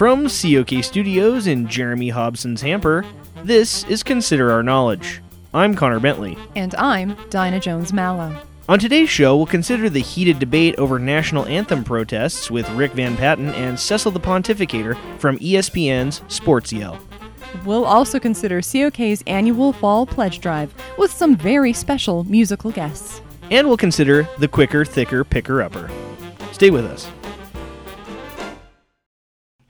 From COK Studios in Jeremy Hobson's hamper, this is Consider Our Knowledge. I'm Connor Bentley. And I'm Dinah Jones Mallow. On today's show, we'll consider the heated debate over national anthem protests with Rick Van Patten and Cecil the Pontificator from ESPN's Sports Yell. We'll also consider COK's annual fall pledge drive with some very special musical guests. And we'll consider the quicker, thicker, picker upper. Stay with us.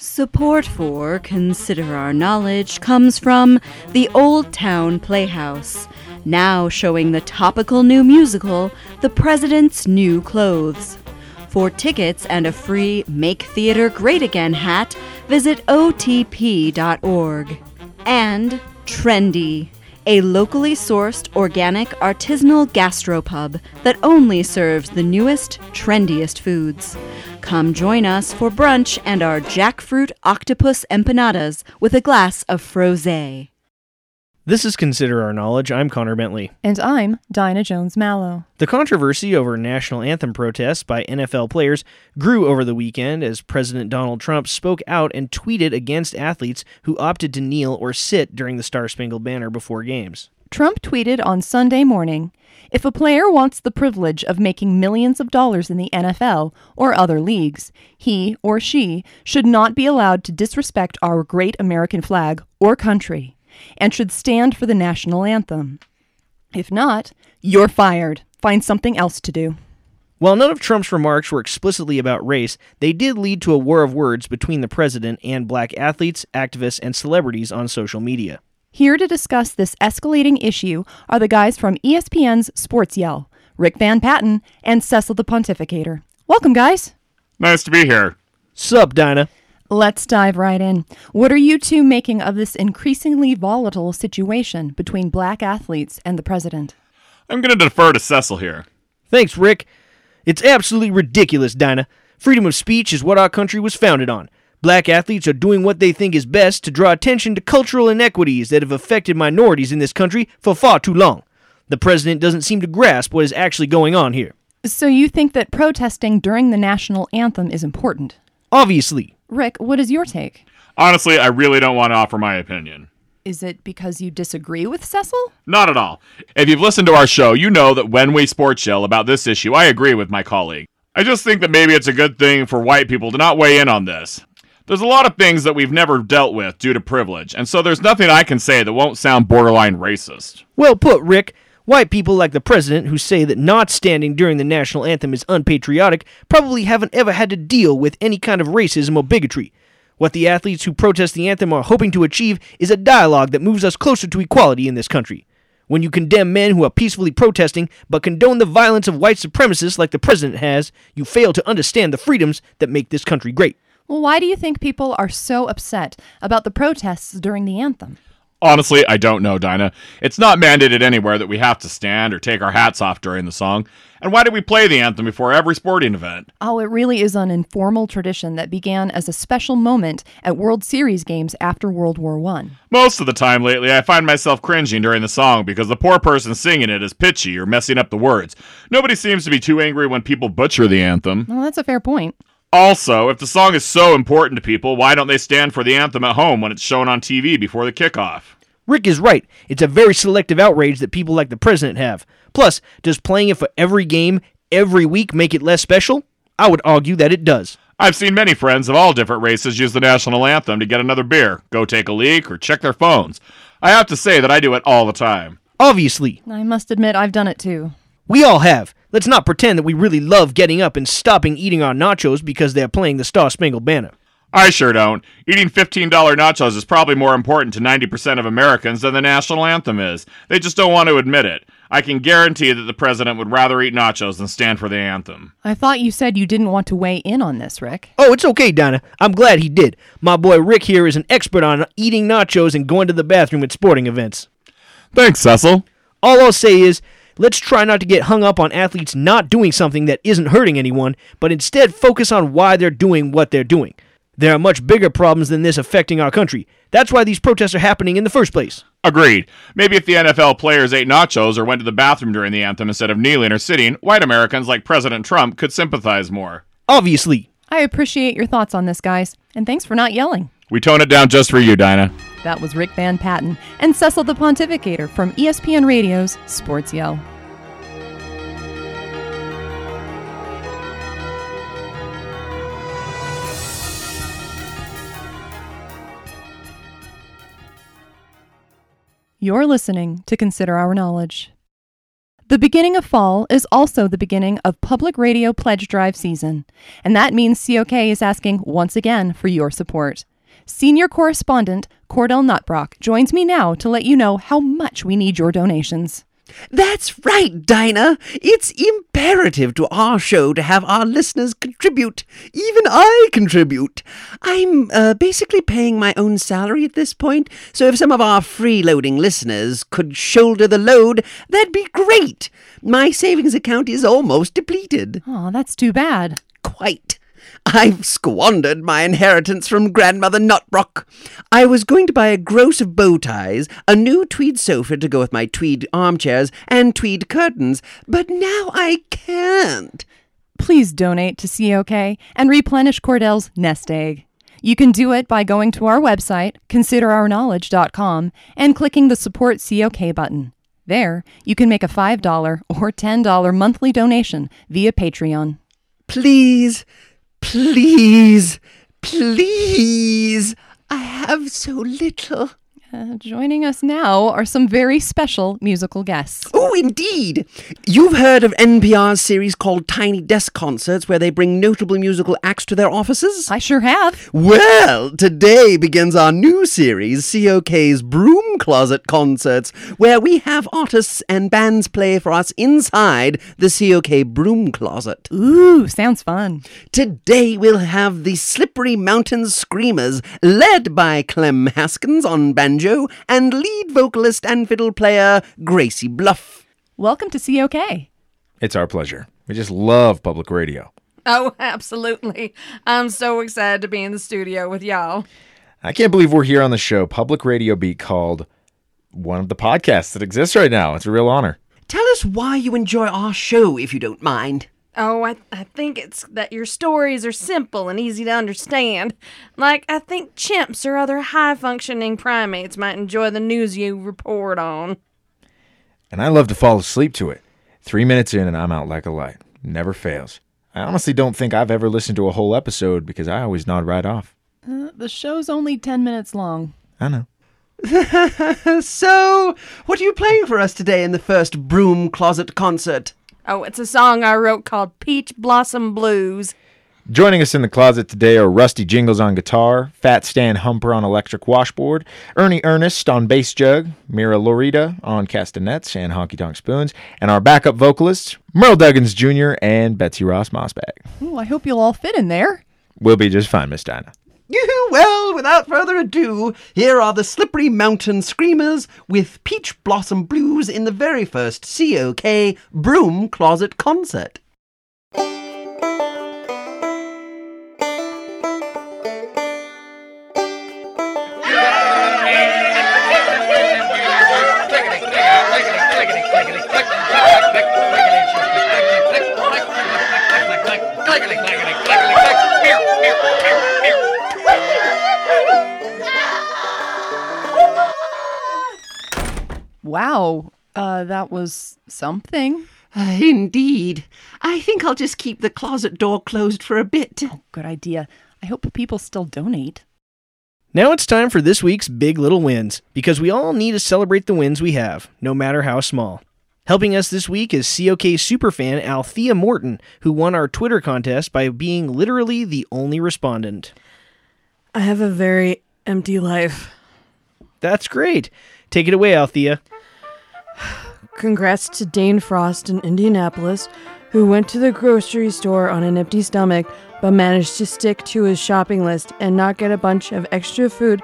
Support for Consider Our Knowledge comes from the Old Town Playhouse, now showing the topical new musical, The President's New Clothes. For tickets and a free Make Theater Great Again hat, visit otp.org. And Trendy, a locally sourced organic artisanal gastropub that only serves the newest, trendiest foods. Come join us for brunch and our jackfruit octopus empanadas with a glass of frosé. This is Consider Our Knowledge. I'm Connor Bentley. And I'm Dinah Jones Mallow. The controversy over national anthem protests by NFL players grew over the weekend as President Donald Trump spoke out and tweeted against athletes who opted to kneel or sit during the Star Spangled Banner before games. Trump tweeted on Sunday morning If a player wants the privilege of making millions of dollars in the NFL or other leagues, he or she should not be allowed to disrespect our great American flag or country and should stand for the national anthem. If not, you're fired. Find something else to do. While none of Trump's remarks were explicitly about race, they did lead to a war of words between the president and black athletes, activists, and celebrities on social media. Here to discuss this escalating issue are the guys from ESPN's Sports Yell, Rick Van Patten and Cecil the Pontificator. Welcome, guys. Nice to be here. Sup, Dinah? Let's dive right in. What are you two making of this increasingly volatile situation between black athletes and the president? I'm going to defer to Cecil here. Thanks, Rick. It's absolutely ridiculous, Dinah. Freedom of speech is what our country was founded on. Black athletes are doing what they think is best to draw attention to cultural inequities that have affected minorities in this country for far too long. The president doesn't seem to grasp what is actually going on here. So you think that protesting during the national anthem is important? Obviously. Rick, what is your take? Honestly, I really don't want to offer my opinion. Is it because you disagree with Cecil? Not at all. If you've listened to our show, you know that when we sports yell about this issue, I agree with my colleague. I just think that maybe it's a good thing for white people to not weigh in on this. There's a lot of things that we've never dealt with due to privilege, and so there's nothing I can say that won't sound borderline racist. Well put, Rick. White people like the president who say that not standing during the national anthem is unpatriotic probably haven't ever had to deal with any kind of racism or bigotry. What the athletes who protest the anthem are hoping to achieve is a dialogue that moves us closer to equality in this country. When you condemn men who are peacefully protesting but condone the violence of white supremacists like the president has, you fail to understand the freedoms that make this country great. Well, why do you think people are so upset about the protests during the anthem? Honestly, I don't know, Dinah. It's not mandated anywhere that we have to stand or take our hats off during the song. And why do we play the anthem before every sporting event? Oh, it really is an informal tradition that began as a special moment at World Series games after World War I. Most of the time lately, I find myself cringing during the song because the poor person singing it is pitchy or messing up the words. Nobody seems to be too angry when people butcher the anthem. Well, that's a fair point. Also, if the song is so important to people, why don't they stand for the anthem at home when it's shown on TV before the kickoff? Rick is right. It's a very selective outrage that people like the president have. Plus, does playing it for every game, every week, make it less special? I would argue that it does. I've seen many friends of all different races use the national anthem to get another beer, go take a leak, or check their phones. I have to say that I do it all the time. Obviously. I must admit, I've done it too. We all have. Let's not pretend that we really love getting up and stopping eating our nachos because they're playing the Star Spangled Banner. I sure don't. Eating $15 nachos is probably more important to 90% of Americans than the national anthem is. They just don't want to admit it. I can guarantee that the president would rather eat nachos than stand for the anthem. I thought you said you didn't want to weigh in on this, Rick. Oh, it's okay, Donna. I'm glad he did. My boy Rick here is an expert on eating nachos and going to the bathroom at sporting events. Thanks, Cecil. All I'll say is, let's try not to get hung up on athletes not doing something that isn't hurting anyone, but instead focus on why they're doing what they're doing. There are much bigger problems than this affecting our country. That's why these protests are happening in the first place. Agreed. Maybe if the NFL players ate nachos or went to the bathroom during the anthem instead of kneeling or sitting, white Americans like President Trump could sympathize more. Obviously. I appreciate your thoughts on this, guys, and thanks for not yelling. We tone it down just for you, Dinah. That was Rick Van Patten and Cecil the Pontificator from ESPN Radio's Sports Yell. You're listening to Consider Our Knowledge. The beginning of fall is also the beginning of Public Radio Pledge Drive season, and that means COK is asking once again for your support. Senior correspondent Cordell Nutbrock joins me now to let you know how much we need your donations. That's right, Dinah. It's imperative to our show to have our listeners contribute. Even I contribute. I'm uh, basically paying my own salary at this point, so if some of our freeloading listeners could shoulder the load, that'd be great. My savings account is almost depleted. Aw, that's too bad. Quite. I've squandered my inheritance from Grandmother Nutbrock. I was going to buy a gross of bow ties, a new tweed sofa to go with my tweed armchairs, and tweed curtains, but now I can't. Please donate to COK and replenish Cordell's nest egg. You can do it by going to our website, considerourknowledge.com, and clicking the Support COK button. There, you can make a $5 or $10 monthly donation via Patreon. Please, please, please. I have so little. Uh, joining us now are some very special musical guests. Oh, indeed. You've heard of NPR's series called Tiny Desk Concerts, where they bring notable musical acts to their offices? I sure have. Well, today begins our new series, COK's Broom Closet Concerts, where we have artists and bands play for us inside the COK Broom Closet. Ooh, sounds fun. Today we'll have the Slippery Mountains Screamers, led by Clem Haskins on banjo and lead vocalist and fiddle player Gracie Bluff. Welcome to COK. It's our pleasure. We just love public radio. Oh, absolutely. I'm so excited to be in the studio with y'all. I can't believe we're here on the show, Public Radio Beat, called one of the podcasts that exists right now. It's a real honor. Tell us why you enjoy our show, if you don't mind. Oh, I, I think it's that your stories are simple and easy to understand. Like, I think chimps or other high functioning primates might enjoy the news you report on. And I love to fall asleep to it. Three minutes in, and I'm out like a light. Never fails. I honestly don't think I've ever listened to a whole episode because I always nod right off. Uh, the show's only 10 minutes long. I know. So, what are you playing for us today in the first Broom Closet concert? Oh, it's a song I wrote called Peach Blossom Blues. Joining us in the closet today are Rusty Jingles on guitar, Fat Stan Humper on electric washboard, Ernie Ernest on bass jug, Mira Lorita on castanets and honky tonk spoons, and our backup vocalists, Merle Duggins Jr. and Betsy Ross Mossbag. Ooh, I hope you'll all fit in there. We'll be just fine, Miss Dinah. well, without further ado, here are the Slippery Mountain Screamers with Peach Blossom Blues in the very first COK Broom Closet concert. Wow, uh, that was something. Uh, indeed. I think I'll just keep the closet door closed for a bit. Good idea. I hope people still donate. Now it's time for this week's Big Little Wins, because we all need to celebrate the wins we have, no matter how small. Helping us this week is COK superfan Althea Morton, who won our Twitter contest by being literally the only respondent. I have a very empty life. That's great. Take it away, Althea. Congrats to Dane Frost in Indianapolis, who went to the grocery store on an empty stomach but managed to stick to his shopping list and not get a bunch of extra food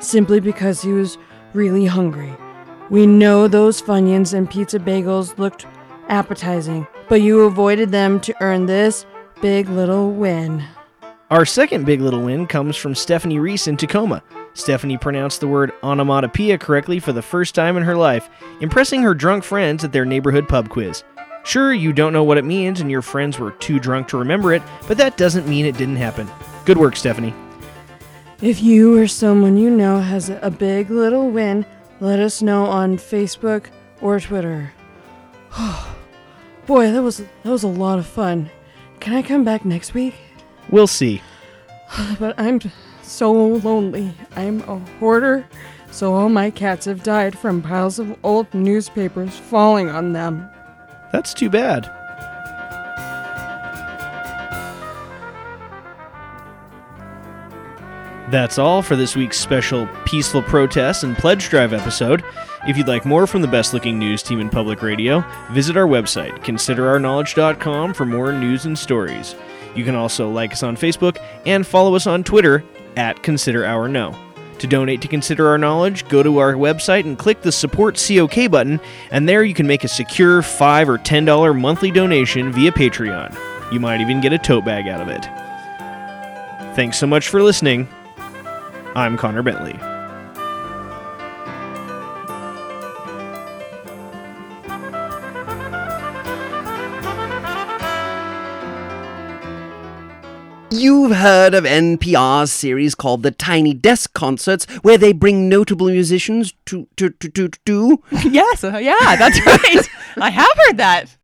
simply because he was really hungry. We know those Funyuns and pizza bagels looked appetizing, but you avoided them to earn this big little win. Our second big little win comes from Stephanie Reese in Tacoma. Stephanie pronounced the word onomatopoeia correctly for the first time in her life, impressing her drunk friends at their neighborhood pub quiz. Sure, you don't know what it means and your friends were too drunk to remember it, but that doesn't mean it didn't happen. Good work, Stephanie. If you or someone you know has a big little win, let us know on Facebook or Twitter. Boy, that was that was a lot of fun. Can I come back next week? We'll see. But I'm so lonely. I'm a hoarder, so all my cats have died from piles of old newspapers falling on them. That's too bad. That's all for this week's special Peaceful Protest and Pledge Drive episode. If you'd like more from the best looking news team in public radio, visit our website, considerourknowledge.com, for more news and stories. You can also like us on Facebook and follow us on Twitter at Consider Our Know. To donate to Consider Our Knowledge, go to our website and click the Support COK button, and there you can make a secure 5 or $10 monthly donation via Patreon. You might even get a tote bag out of it. Thanks so much for listening. I'm Connor Bentley. You've heard of NPR's series called the Tiny Desk Concerts, where they bring notable musicians to to to to to. yes, uh, yeah, that's right. I have heard that.